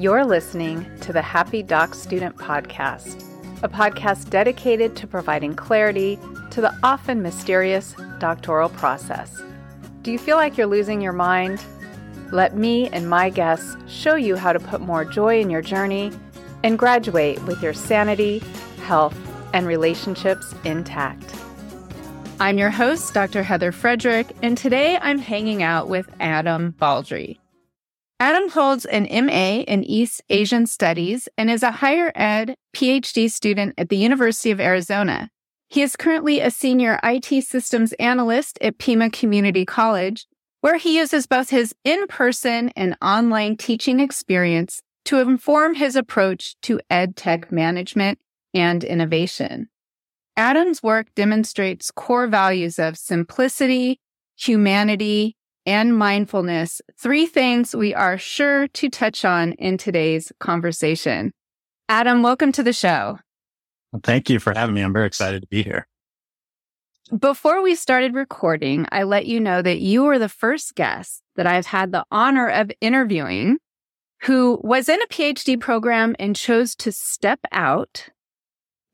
You're listening to the Happy Doc Student Podcast, a podcast dedicated to providing clarity to the often mysterious doctoral process. Do you feel like you're losing your mind? Let me and my guests show you how to put more joy in your journey and graduate with your sanity, health, and relationships intact. I'm your host, Dr. Heather Frederick, and today I'm hanging out with Adam Baldry. Adam holds an MA in East Asian Studies and is a higher ed PhD student at the University of Arizona. He is currently a senior IT systems analyst at Pima Community College, where he uses both his in person and online teaching experience to inform his approach to ed tech management and innovation. Adam's work demonstrates core values of simplicity, humanity, and mindfulness, three things we are sure to touch on in today's conversation. Adam, welcome to the show. Well, thank you for having me. I'm very excited to be here. Before we started recording, I let you know that you were the first guest that I've had the honor of interviewing who was in a PhD program and chose to step out,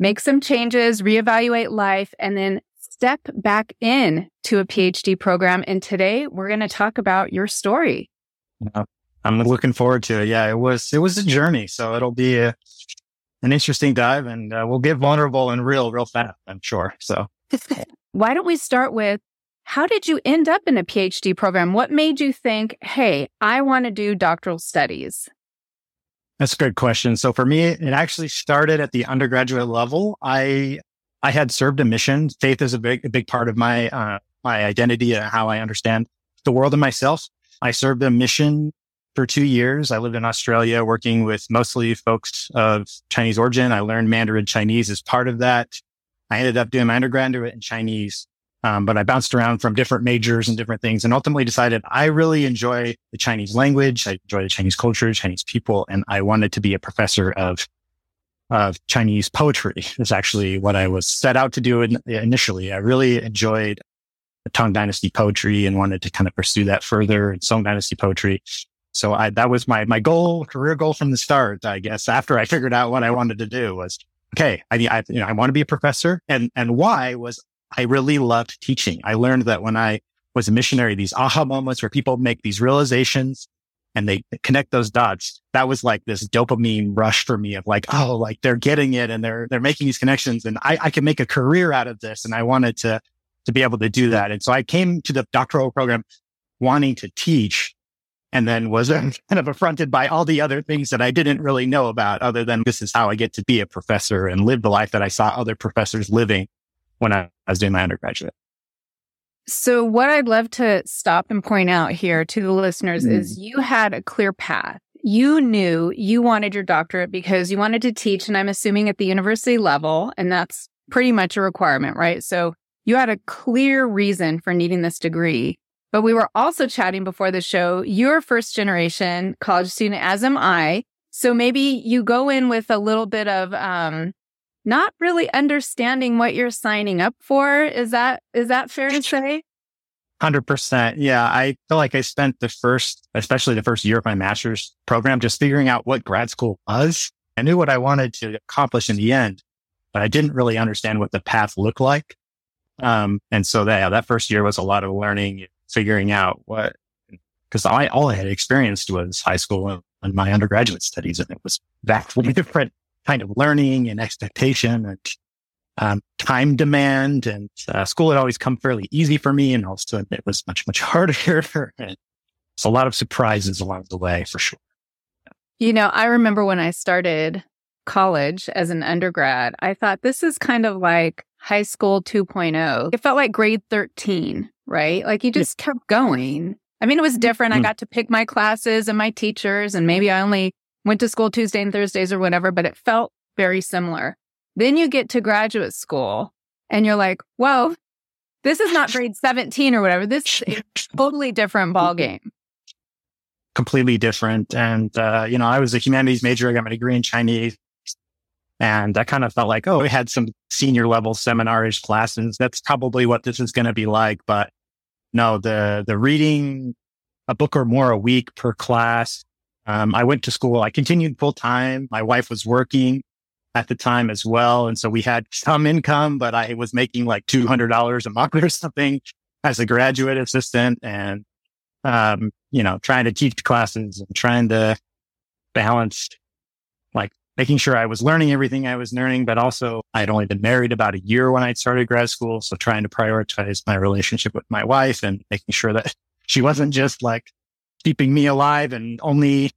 make some changes, reevaluate life, and then step back in to a PhD program. And today we're going to talk about your story. I'm looking forward to it. Yeah, it was, it was a journey. So it'll be a, an interesting dive and uh, we'll get vulnerable and real, real fast, I'm sure. So why don't we start with how did you end up in a PhD program? What made you think, hey, I want to do doctoral studies? That's a good question. So for me, it actually started at the undergraduate level. I I had served a mission. Faith is a big, a big part of my, uh, my identity and how I understand the world and myself. I served a mission for two years. I lived in Australia working with mostly folks of Chinese origin. I learned Mandarin Chinese as part of that. I ended up doing my undergraduate in Chinese. Um, but I bounced around from different majors and different things and ultimately decided I really enjoy the Chinese language. I enjoy the Chinese culture, Chinese people, and I wanted to be a professor of of Chinese poetry is actually what I was set out to do in, initially. I really enjoyed the Tang Dynasty poetry and wanted to kind of pursue that further and Song Dynasty poetry. So I, that was my, my goal, career goal from the start, I guess, after I figured out what I wanted to do was, okay, I, mean, I, you know, I want to be a professor and, and why was I really loved teaching. I learned that when I was a missionary, these aha moments where people make these realizations and they connect those dots. That was like this dopamine rush for me of like, oh, like they're getting it and they're, they're making these connections and I, I can make a career out of this. And I wanted to, to be able to do that. And so I came to the doctoral program wanting to teach and then was kind of affronted by all the other things that I didn't really know about other than this is how I get to be a professor and live the life that I saw other professors living when I was doing my undergraduate. So, what I'd love to stop and point out here to the listeners mm. is you had a clear path. You knew you wanted your doctorate because you wanted to teach, and I'm assuming at the university level, and that's pretty much a requirement, right? So, you had a clear reason for needing this degree. But we were also chatting before the show. You're first generation college student, as am I. So maybe you go in with a little bit of um, not really understanding what you're signing up for. Is that is that fair to say? Hundred percent. Yeah, I feel like I spent the first, especially the first year of my master's program, just figuring out what grad school was. I knew what I wanted to accomplish in the end, but I didn't really understand what the path looked like. Um, and so that yeah, that first year was a lot of learning, figuring out what because I all I had experienced was high school and, and my undergraduate studies, and it was vastly different kind of learning and expectation and um, time demand. And uh, school had always come fairly easy for me, and also it was much much harder. it's a lot of surprises along the way for sure. You know, I remember when I started college as an undergrad, I thought this is kind of like high school 2.0. It felt like grade 13, right? Like you just yeah. kept going. I mean, it was different. Mm-hmm. I got to pick my classes and my teachers, and maybe I only went to school Tuesday and Thursdays or whatever, but it felt very similar. Then you get to graduate school and you're like, whoa, this is not grade 17 or whatever. This is a totally different ball game. Completely different. And, uh, you know, I was a humanities major. I got my degree in Chinese. And I kind of felt like, oh, we had some senior level seminarish classes. That's probably what this is going to be like. But no, the, the reading a book or more a week per class, Um, I went to school. I continued full time. My wife was working at the time as well. And so we had some income, but I was making like $200 a month or something as a graduate assistant and, um, you know, trying to teach classes and trying to balance like making sure I was learning everything I was learning, but also I'd only been married about a year when I started grad school. So trying to prioritize my relationship with my wife and making sure that she wasn't just like keeping me alive and only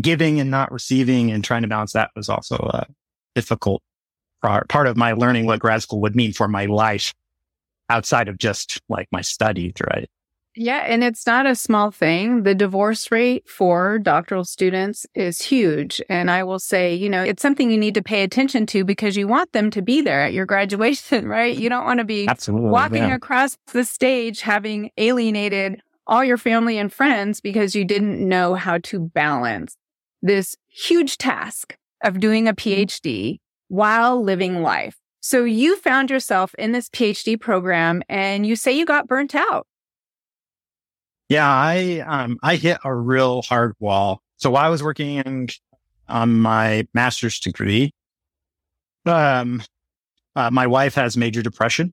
giving and not receiving and trying to balance that was also a difficult part of my learning what grad school would mean for my life outside of just like my studies, right? Yeah, and it's not a small thing. The divorce rate for doctoral students is huge. And I will say, you know, it's something you need to pay attention to because you want them to be there at your graduation, right? You don't want to be Absolutely, walking yeah. across the stage having alienated all your family and friends because you didn't know how to balance this huge task of doing a PhD while living life. So you found yourself in this PhD program and you say you got burnt out. Yeah, I um I hit a real hard wall. So while I was working on my master's degree, um, uh, my wife has major depression,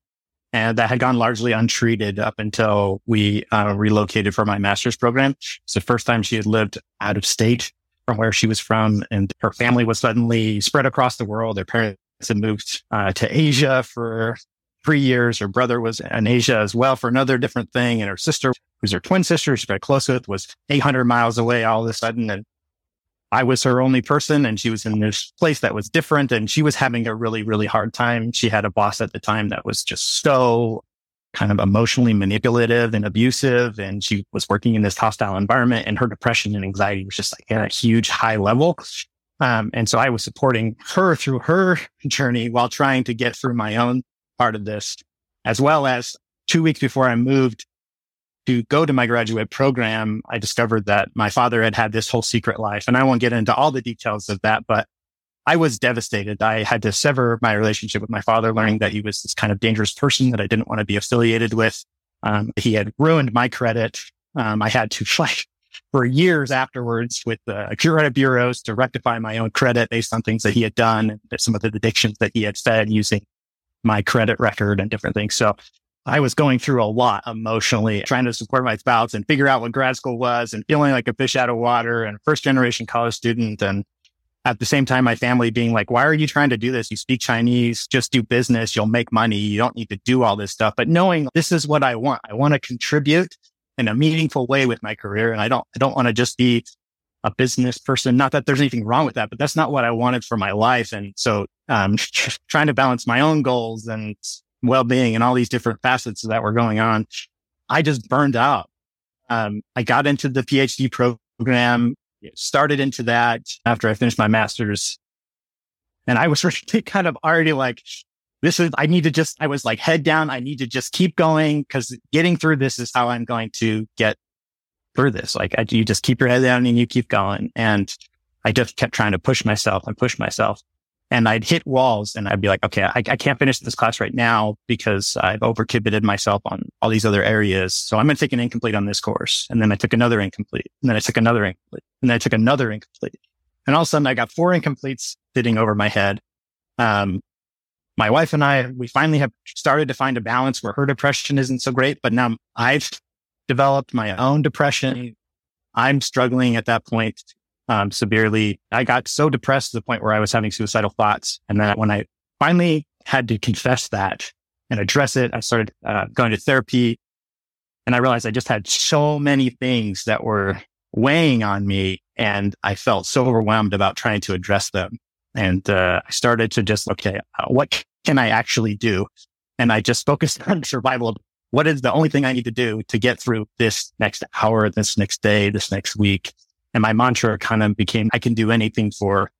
and that had gone largely untreated up until we uh, relocated for my master's program. It's the first time she had lived out of state from where she was from, and her family was suddenly spread across the world. Their parents had moved uh, to Asia for three years. Her brother was in Asia as well for another different thing, and her sister who's her twin sister she's very close with, was 800 miles away all of a sudden. And I was her only person and she was in this place that was different and she was having a really, really hard time. She had a boss at the time that was just so kind of emotionally manipulative and abusive. And she was working in this hostile environment and her depression and anxiety was just like at a huge high level. Um, and so I was supporting her through her journey while trying to get through my own part of this, as well as two weeks before I moved, to go to my graduate program, I discovered that my father had had this whole secret life. And I won't get into all the details of that, but I was devastated. I had to sever my relationship with my father, learning that he was this kind of dangerous person that I didn't want to be affiliated with. Um, he had ruined my credit. Um, I had to fight for years afterwards with the credit bureaus to rectify my own credit based on things that he had done and some of the addictions that he had fed using my credit record and different things. So I was going through a lot emotionally, trying to support my spouse and figure out what grad school was and feeling like a fish out of water and first generation college student. And at the same time, my family being like, why are you trying to do this? You speak Chinese, just do business. You'll make money. You don't need to do all this stuff. But knowing this is what I want, I want to contribute in a meaningful way with my career. And I don't, I don't want to just be a business person. Not that there's anything wrong with that, but that's not what I wanted for my life. And so, um, trying to balance my own goals and well-being and all these different facets that were going on. I just burned out. Um, I got into the PhD program, started into that after I finished my master's. And I was really kind of already like, this is, I need to just, I was like head down. I need to just keep going because getting through this is how I'm going to get through this. Like I, you just keep your head down and you keep going. And I just kept trying to push myself and push myself and I'd hit walls and I'd be like, okay, I, I can't finish this class right now because I've overcommitted myself on all these other areas. So I'm going to take an incomplete on this course. And then I took another incomplete and then I took another incomplete and then I took another incomplete. And all of a sudden I got four incompletes sitting over my head. Um, my wife and I, we finally have started to find a balance where her depression isn't so great, but now I've developed my own depression. I'm struggling at that point um, severely. I got so depressed to the point where I was having suicidal thoughts. And then when I finally had to confess that and address it, I started uh, going to therapy and I realized I just had so many things that were weighing on me and I felt so overwhelmed about trying to address them. And uh, I started to just, okay, uh, what can I actually do? And I just focused on survival. What is the only thing I need to do to get through this next hour, this next day, this next week? And my mantra kind of became, I can do anything for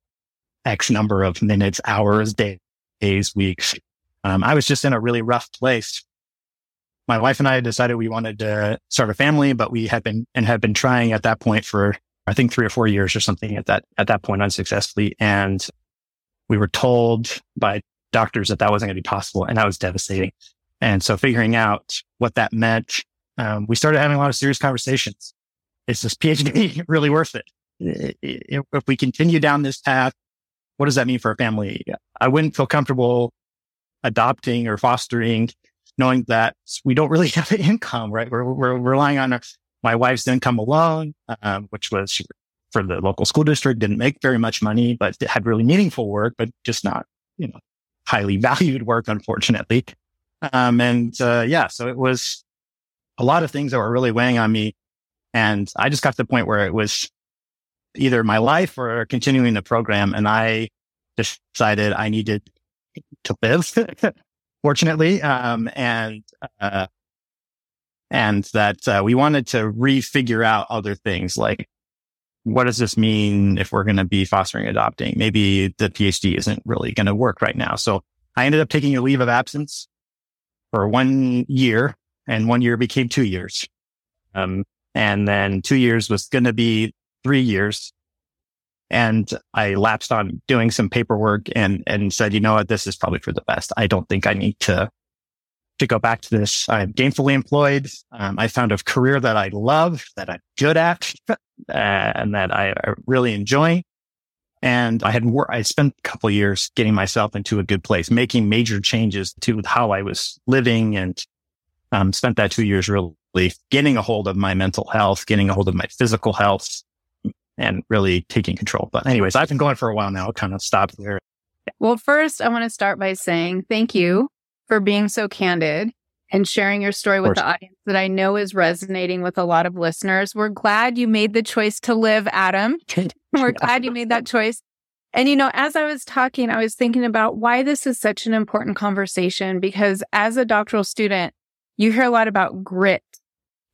X number of minutes, hours, days, weeks. Um, I was just in a really rough place. My wife and I decided we wanted to start a family, but we had been and had been trying at that point for, I think three or four years or something at that, at that point unsuccessfully. And we were told by doctors that that wasn't going to be possible. And that was devastating. And so figuring out what that meant, um, we started having a lot of serious conversations is this PhD really worth it? if we continue down this path, what does that mean for a family? I wouldn't feel comfortable adopting or fostering, knowing that we don't really have an income, right? We're, we're relying on my wife's income alone, um, which was for the local school district, didn't make very much money, but had really meaningful work, but just not, you know, highly valued work, unfortunately. Um, and, uh, yeah, so it was a lot of things that were really weighing on me. And I just got to the point where it was either my life or continuing the program. And I decided I needed to live, fortunately. Um, and, uh, and that uh, we wanted to refigure out other things like what does this mean if we're going to be fostering adopting? Maybe the PhD isn't really going to work right now. So I ended up taking a leave of absence for one year and one year became two years. Um, and then two years was going to be three years. And I lapsed on doing some paperwork and, and said, you know what? This is probably for the best. I don't think I need to, to go back to this. I'm gainfully employed. Um, I found a career that I love, that I'm good at, uh, and that I, I, really enjoy. And I had wor- I spent a couple years getting myself into a good place, making major changes to how I was living and um, spent that two years really getting a hold of my mental health, getting a hold of my physical health, and really taking control. But anyways, I've been going for a while now. I'll kind of stop there. Well, first, I want to start by saying thank you for being so candid and sharing your story with the audience that I know is resonating with a lot of listeners. We're glad you made the choice to live, Adam. We're glad you made that choice. And, you know, as I was talking, I was thinking about why this is such an important conversation because as a doctoral student, you hear a lot about grit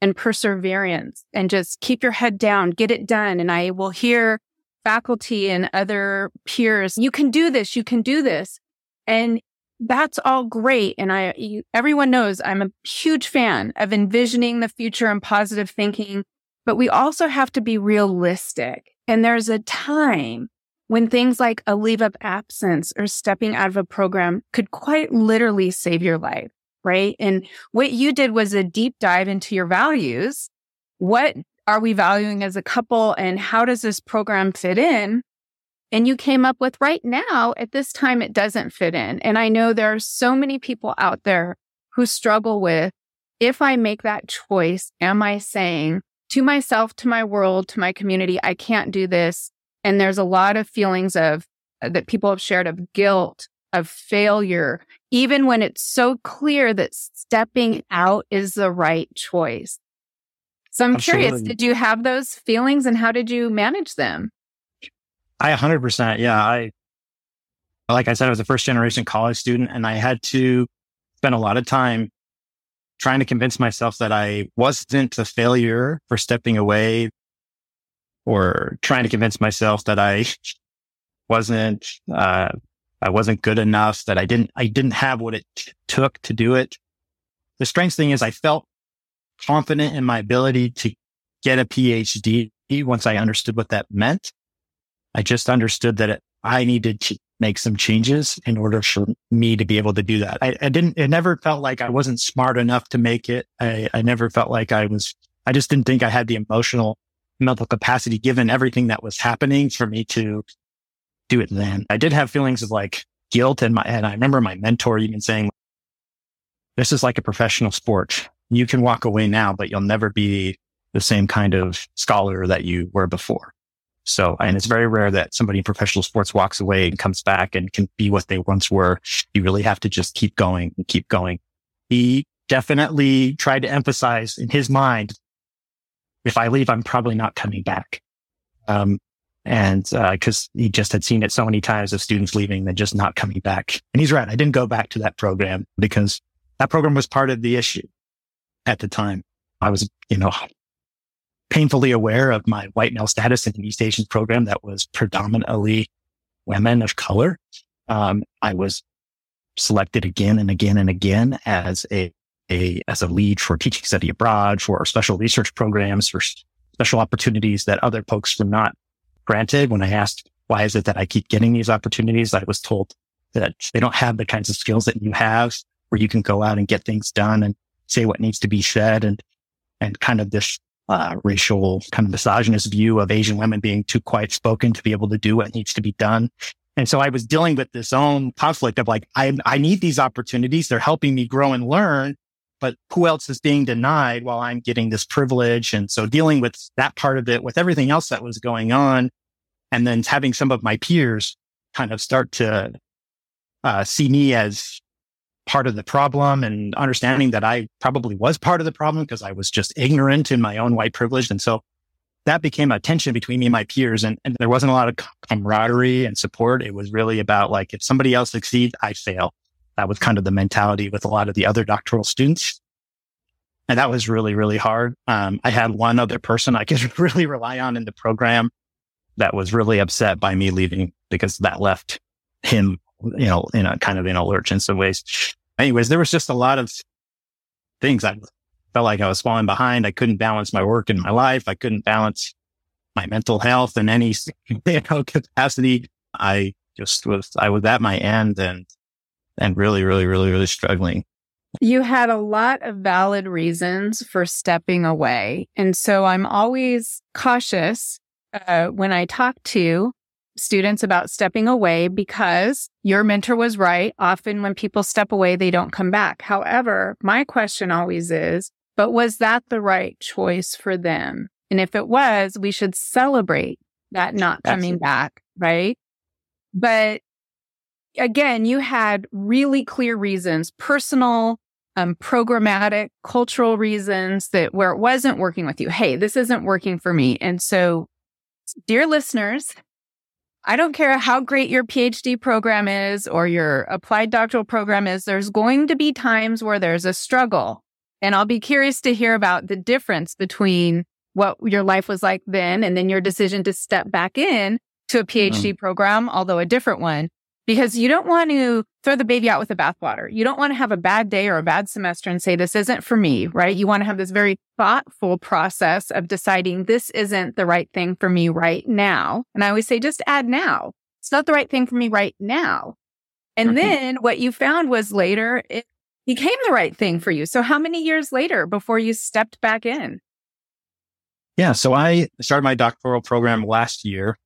and perseverance and just keep your head down, get it done. And I will hear faculty and other peers, you can do this, you can do this. And that's all great. And I, you, everyone knows I'm a huge fan of envisioning the future and positive thinking, but we also have to be realistic. And there's a time when things like a leave of absence or stepping out of a program could quite literally save your life right? And what you did was a deep dive into your values. What are we valuing as a couple and how does this program fit in? And you came up with right now at this time, it doesn't fit in. And I know there are so many people out there who struggle with if I make that choice, am I saying to myself, to my world, to my community, I can't do this? And there's a lot of feelings of uh, that people have shared of guilt, of failure, even when it's so clear that stepping out is the right choice. So I'm Absolutely. curious, did you have those feelings and how did you manage them? I 100%. Yeah. I, like I said, I was a first generation college student and I had to spend a lot of time trying to convince myself that I wasn't a failure for stepping away or trying to convince myself that I wasn't, uh, I wasn't good enough, that I didn't, I didn't have what it t- took to do it. The strange thing is I felt confident in my ability to get a PhD once I understood what that meant. I just understood that it, I needed to make some changes in order for me to be able to do that. I, I didn't, it never felt like I wasn't smart enough to make it. I, I never felt like I was, I just didn't think I had the emotional mental capacity given everything that was happening for me to do it then. I did have feelings of like guilt in my head. I remember my mentor even saying, this is like a professional sport. You can walk away now, but you'll never be the same kind of scholar that you were before. So, and it's very rare that somebody in professional sports walks away and comes back and can be what they once were. You really have to just keep going and keep going. He definitely tried to emphasize in his mind, if I leave, I'm probably not coming back. Um, and because uh, he just had seen it so many times of students leaving and just not coming back. And he's right. I didn't go back to that program because that program was part of the issue at the time. I was, you know, painfully aware of my white male status in the East Asian program that was predominantly women of color. Um, I was selected again and again and again as a, a, as a lead for teaching study abroad, for special research programs, for special opportunities that other folks were not Granted, when I asked, why is it that I keep getting these opportunities? I was told that they don't have the kinds of skills that you have where you can go out and get things done and say what needs to be said and, and kind of this uh, racial kind of misogynist view of Asian women being too quiet spoken to be able to do what needs to be done. And so I was dealing with this own conflict of like, I, I need these opportunities. They're helping me grow and learn, but who else is being denied while I'm getting this privilege? And so dealing with that part of it with everything else that was going on and then having some of my peers kind of start to uh, see me as part of the problem and understanding that I probably was part of the problem because I was just ignorant in my own white privilege. And so that became a tension between me and my peers. And, and there wasn't a lot of camaraderie and support. It was really about like, if somebody else succeeds, I fail. That was kind of the mentality with a lot of the other doctoral students. And that was really, really hard. Um, I had one other person I could really rely on in the program that was really upset by me leaving because that left him, you know, in a kind of in a lurch in some ways. Anyways, there was just a lot of things I felt like I was falling behind. I couldn't balance my work and my life. I couldn't balance my mental health in any you know, capacity. I just was, I was at my end and, and really, really, really, really struggling. You had a lot of valid reasons for stepping away. And so I'm always cautious uh, when I talk to students about stepping away because your mentor was right. Often when people step away, they don't come back. However, my question always is, but was that the right choice for them? And if it was, we should celebrate that not coming Absolutely. back, right? But again, you had really clear reasons, personal, um, programmatic, cultural reasons that where it wasn't working with you. Hey, this isn't working for me. And so, dear listeners, I don't care how great your PhD program is or your applied doctoral program is, there's going to be times where there's a struggle. And I'll be curious to hear about the difference between what your life was like then and then your decision to step back in to a PhD mm. program, although a different one, because you don't want to throw the baby out with the bathwater. You don't want to have a bad day or a bad semester and say, this isn't for me, right? You want to have this very thoughtful process of deciding this isn't the right thing for me right now. And I always say, just add now. It's not the right thing for me right now. And mm-hmm. then what you found was later, it became the right thing for you. So how many years later before you stepped back in? Yeah. So I started my doctoral program last year.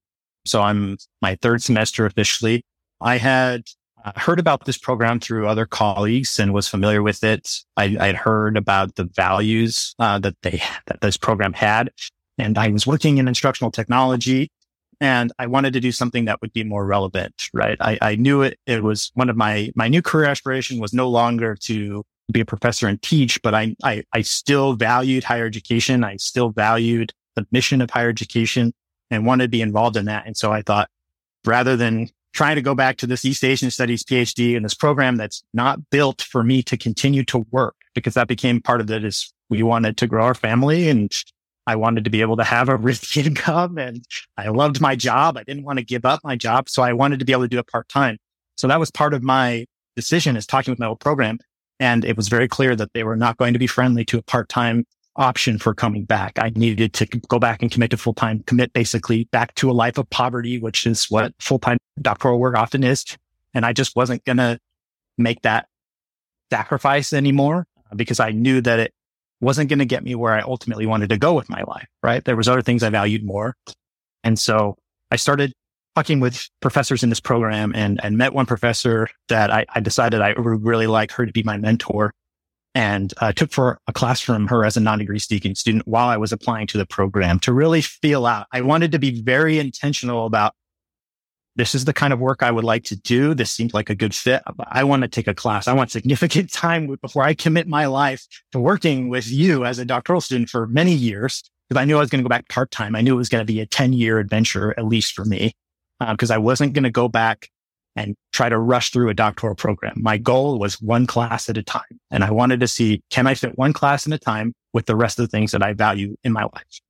So I'm my third semester officially. I had uh, heard about this program through other colleagues and was familiar with it. I, I had heard about the values uh, that they that this program had, and I was working in instructional technology, and I wanted to do something that would be more relevant. Right? I, I knew it. It was one of my my new career aspiration was no longer to be a professor and teach, but I I, I still valued higher education. I still valued the mission of higher education and wanted to be involved in that. And so I thought, rather than trying to go back to this East Asian Studies PhD and this program that's not built for me to continue to work because that became part of it is we wanted to grow our family and I wanted to be able to have a risky income and I loved my job. I didn't want to give up my job. So I wanted to be able to do it part time. So that was part of my decision is talking with my old program. And it was very clear that they were not going to be friendly to a part time option for coming back. I needed to go back and commit to full time, commit basically back to a life of poverty, which is what full time doctoral work often is. And I just wasn't going to make that sacrifice anymore because I knew that it wasn't going to get me where I ultimately wanted to go with my life. Right. There was other things I valued more. And so I started talking with professors in this program and, and met one professor that I, I decided I would really like her to be my mentor and uh, took for a class from her as a non-degree seeking student while I was applying to the program to really feel out. I wanted to be very intentional about this is the kind of work I would like to do. This seems like a good fit. I want to take a class. I want significant time before I commit my life to working with you as a doctoral student for many years because I knew I was going to go back part time. I knew it was going to be a 10 year adventure, at least for me, because uh, I wasn't going to go back and try to rush through a doctoral program. My goal was one class at a time. And I wanted to see, can I fit one class at a time with the rest of the things that I value in my life?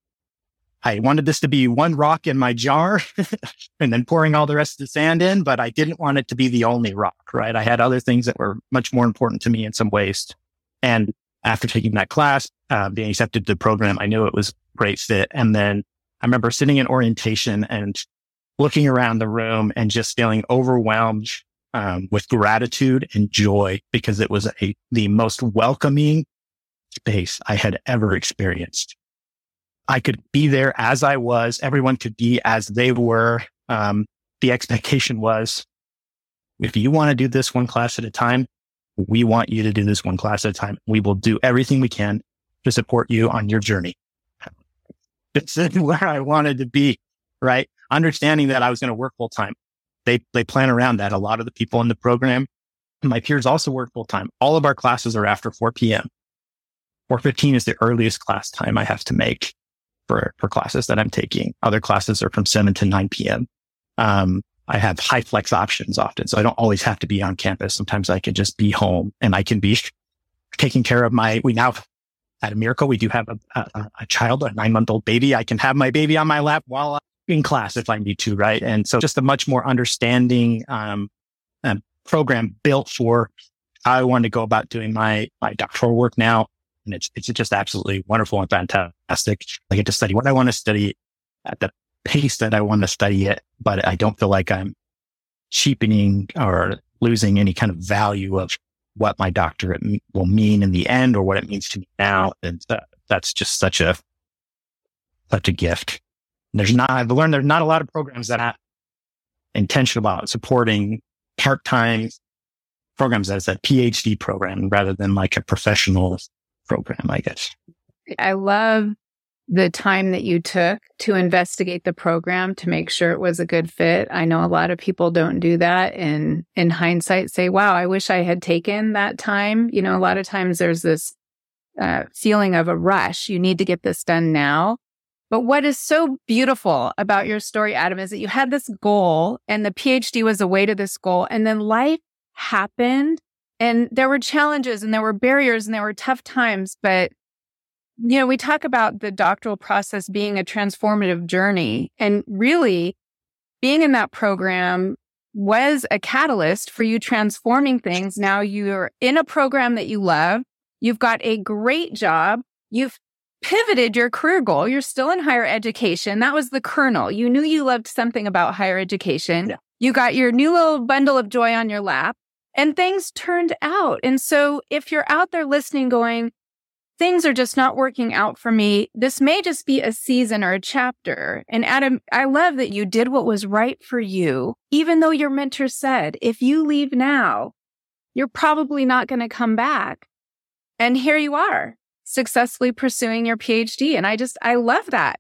I wanted this to be one rock in my jar and then pouring all the rest of the sand in, but I didn't want it to be the only rock, right? I had other things that were much more important to me in some ways. And after taking that class, uh, being accepted to the program, I knew it was a great fit. And then I remember sitting in orientation and looking around the room and just feeling overwhelmed um, with gratitude and joy because it was a, the most welcoming space I had ever experienced. I could be there as I was. Everyone could be as they were. Um, the expectation was if you want to do this one class at a time, we want you to do this one class at a time. We will do everything we can to support you on your journey. This is where I wanted to be, right? Understanding that I was going to work full time. They, they plan around that. A lot of the people in the program, my peers also work full time. All of our classes are after 4 p.m. 4.15 is the earliest class time I have to make for, for classes that I'm taking. Other classes are from 7 to 9 p.m. Um, I have high flex options often. So I don't always have to be on campus. Sometimes I can just be home and I can be taking care of my, we now at a miracle, we do have a, a, a child, a nine month old baby. I can have my baby on my lap while I'm in class if I need to. Right. And so just a much more understanding, um, um program built for how I want to go about doing my, my doctoral work now. And it's, it's just absolutely wonderful and fantastic. I get to study what I want to study at the pace that I want to study it, but I don't feel like I'm cheapening or losing any kind of value of what my doctorate will mean in the end or what it means to me now. And uh, that's just such a, such a gift. there's not, I've learned there's not a lot of programs that are intentional about supporting part-time programs as a PhD program rather than like a professional program, I guess. I love the time that you took to investigate the program to make sure it was a good fit. I know a lot of people don't do that and in hindsight say, wow, I wish I had taken that time. You know, a lot of times there's this uh, feeling of a rush. You need to get this done now. But what is so beautiful about your story, Adam, is that you had this goal and the PhD was a way to this goal. And then life happened and there were challenges and there were barriers and there were tough times, but you know, we talk about the doctoral process being a transformative journey and really being in that program was a catalyst for you transforming things. Now you're in a program that you love. You've got a great job. You've pivoted your career goal. You're still in higher education. That was the kernel. You knew you loved something about higher education. Yeah. You got your new little bundle of joy on your lap and things turned out. And so if you're out there listening going, things are just not working out for me. This may just be a season or a chapter. And Adam, I love that you did what was right for you, even though your mentor said, if you leave now, you're probably not going to come back. And here you are successfully pursuing your PhD. And I just, I love that.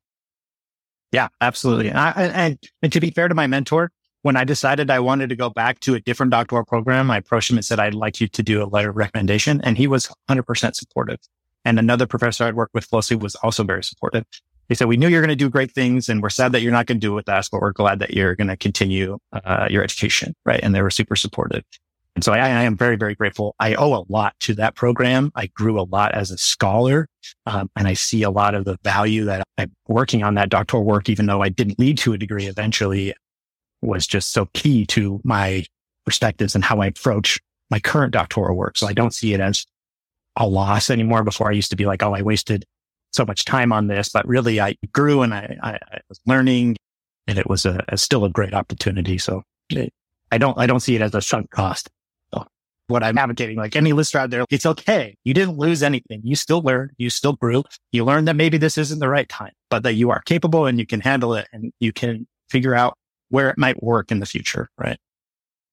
Yeah, absolutely. And, I, and, and to be fair to my mentor, when I decided I wanted to go back to a different doctoral program, I approached him and said, I'd like you to do a letter of recommendation. And he was 100% supportive. And another professor I'd worked with closely was also very supportive. He said, we knew you're going to do great things and we're sad that you're not going to do it with us, but we're glad that you're going to continue uh, your education. Right. And they were super supportive. And so I, I, am very, very grateful. I owe a lot to that program. I grew a lot as a scholar. Um, and I see a lot of the value that I'm working on that doctoral work, even though I didn't lead to a degree eventually was just so key to my perspectives and how I approach my current doctoral work. So I don't see it as a loss anymore. Before I used to be like, oh, I wasted so much time on this, but really I grew and I, I, I was learning and it was a, a, still a great opportunity. So it, I don't, I don't see it as a sunk cost. So what I'm advocating, like any listener out there, it's okay. You didn't lose anything. You still learned, you still grew. You learned that maybe this isn't the right time, but that you are capable and you can handle it and you can figure out where it might work in the future. Right.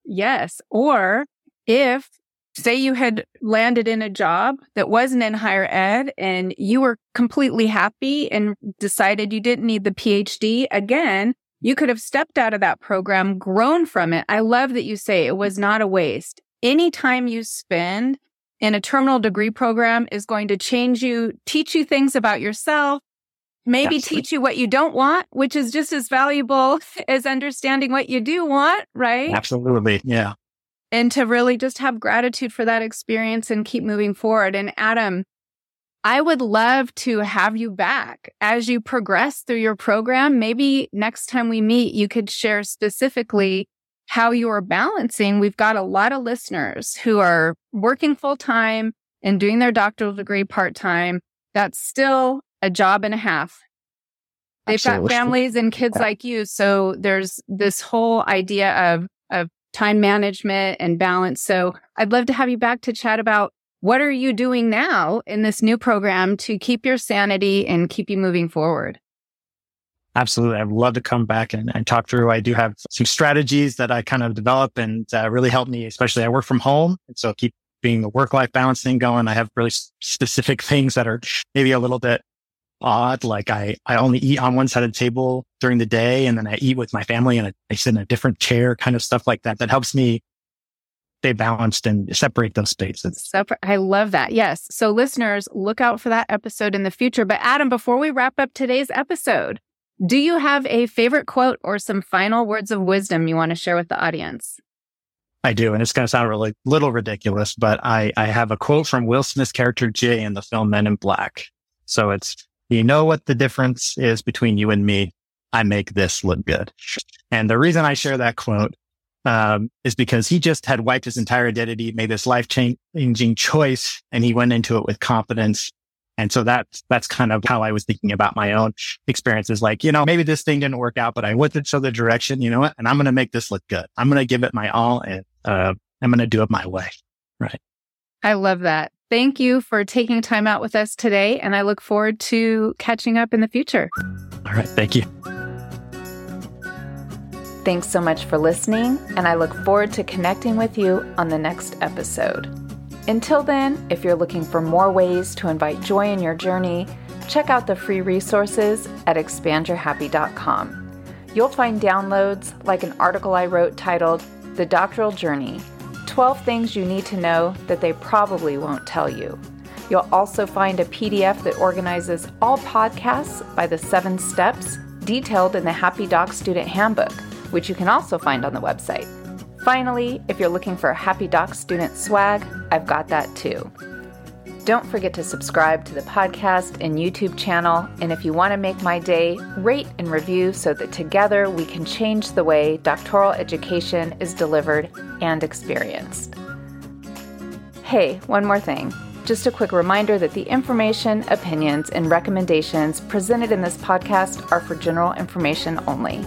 Yes. Or if say you had landed in a job that wasn't in higher ed and you were completely happy and decided you didn't need the PhD again, you could have stepped out of that program, grown from it. I love that you say it was not a waste. Any time you spend in a terminal degree program is going to change you, teach you things about yourself, maybe Absolutely. teach you what you don't want, which is just as valuable as understanding what you do want, right? Absolutely. Yeah and to really just have gratitude for that experience and keep moving forward. And Adam, I would love to have you back as you progress through your program. Maybe next time we meet, you could share specifically how you are balancing. We've got a lot of listeners who are working full time and doing their doctoral degree part time. That's still a job and a half. They've Absolutely. got families and kids yeah. like you. So there's this whole idea of, of time management and balance. So I'd love to have you back to chat about what are you doing now in this new program to keep your sanity and keep you moving forward? Absolutely. I'd love to come back and, and talk through. I do have some strategies that I kind of develop and uh, really help me, especially I work from home. And so keep being the work life balance thing going. I have really specific things that are maybe a little bit odd. Like I, I only eat on one side of the table during the day and then I eat with my family and I sit in a different chair, kind of stuff like that. That helps me stay balanced and separate those spaces. Separate. I love that. Yes. So listeners, look out for that episode in the future. But Adam, before we wrap up today's episode, do you have a favorite quote or some final words of wisdom you want to share with the audience? I do. And it's going to sound really little ridiculous, but I, I have a quote from Will Smith's character Jay in the film Men in Black. So it's, you know what the difference is between you and me? I make this look good. And the reason I share that quote um, is because he just had wiped his entire identity, made this life changing choice, and he went into it with confidence. And so that's, that's kind of how I was thinking about my own experiences. Like, you know, maybe this thing didn't work out, but I went to the direction, you know what? And I'm going to make this look good. I'm going to give it my all and, uh, I'm going to do it my way. Right. I love that. Thank you for taking time out with us today. And I look forward to catching up in the future. All right. Thank you. Thanks so much for listening, and I look forward to connecting with you on the next episode. Until then, if you're looking for more ways to invite joy in your journey, check out the free resources at expandyourhappy.com. You'll find downloads like an article I wrote titled The Doctoral Journey 12 Things You Need to Know That They Probably Won't Tell You. You'll also find a PDF that organizes all podcasts by the seven steps detailed in the Happy Doc Student Handbook which you can also find on the website. Finally, if you're looking for a Happy Doc student swag, I've got that too. Don't forget to subscribe to the podcast and YouTube channel. And if you want to make my day, rate and review so that together we can change the way doctoral education is delivered and experienced. Hey, one more thing. Just a quick reminder that the information, opinions, and recommendations presented in this podcast are for general information only.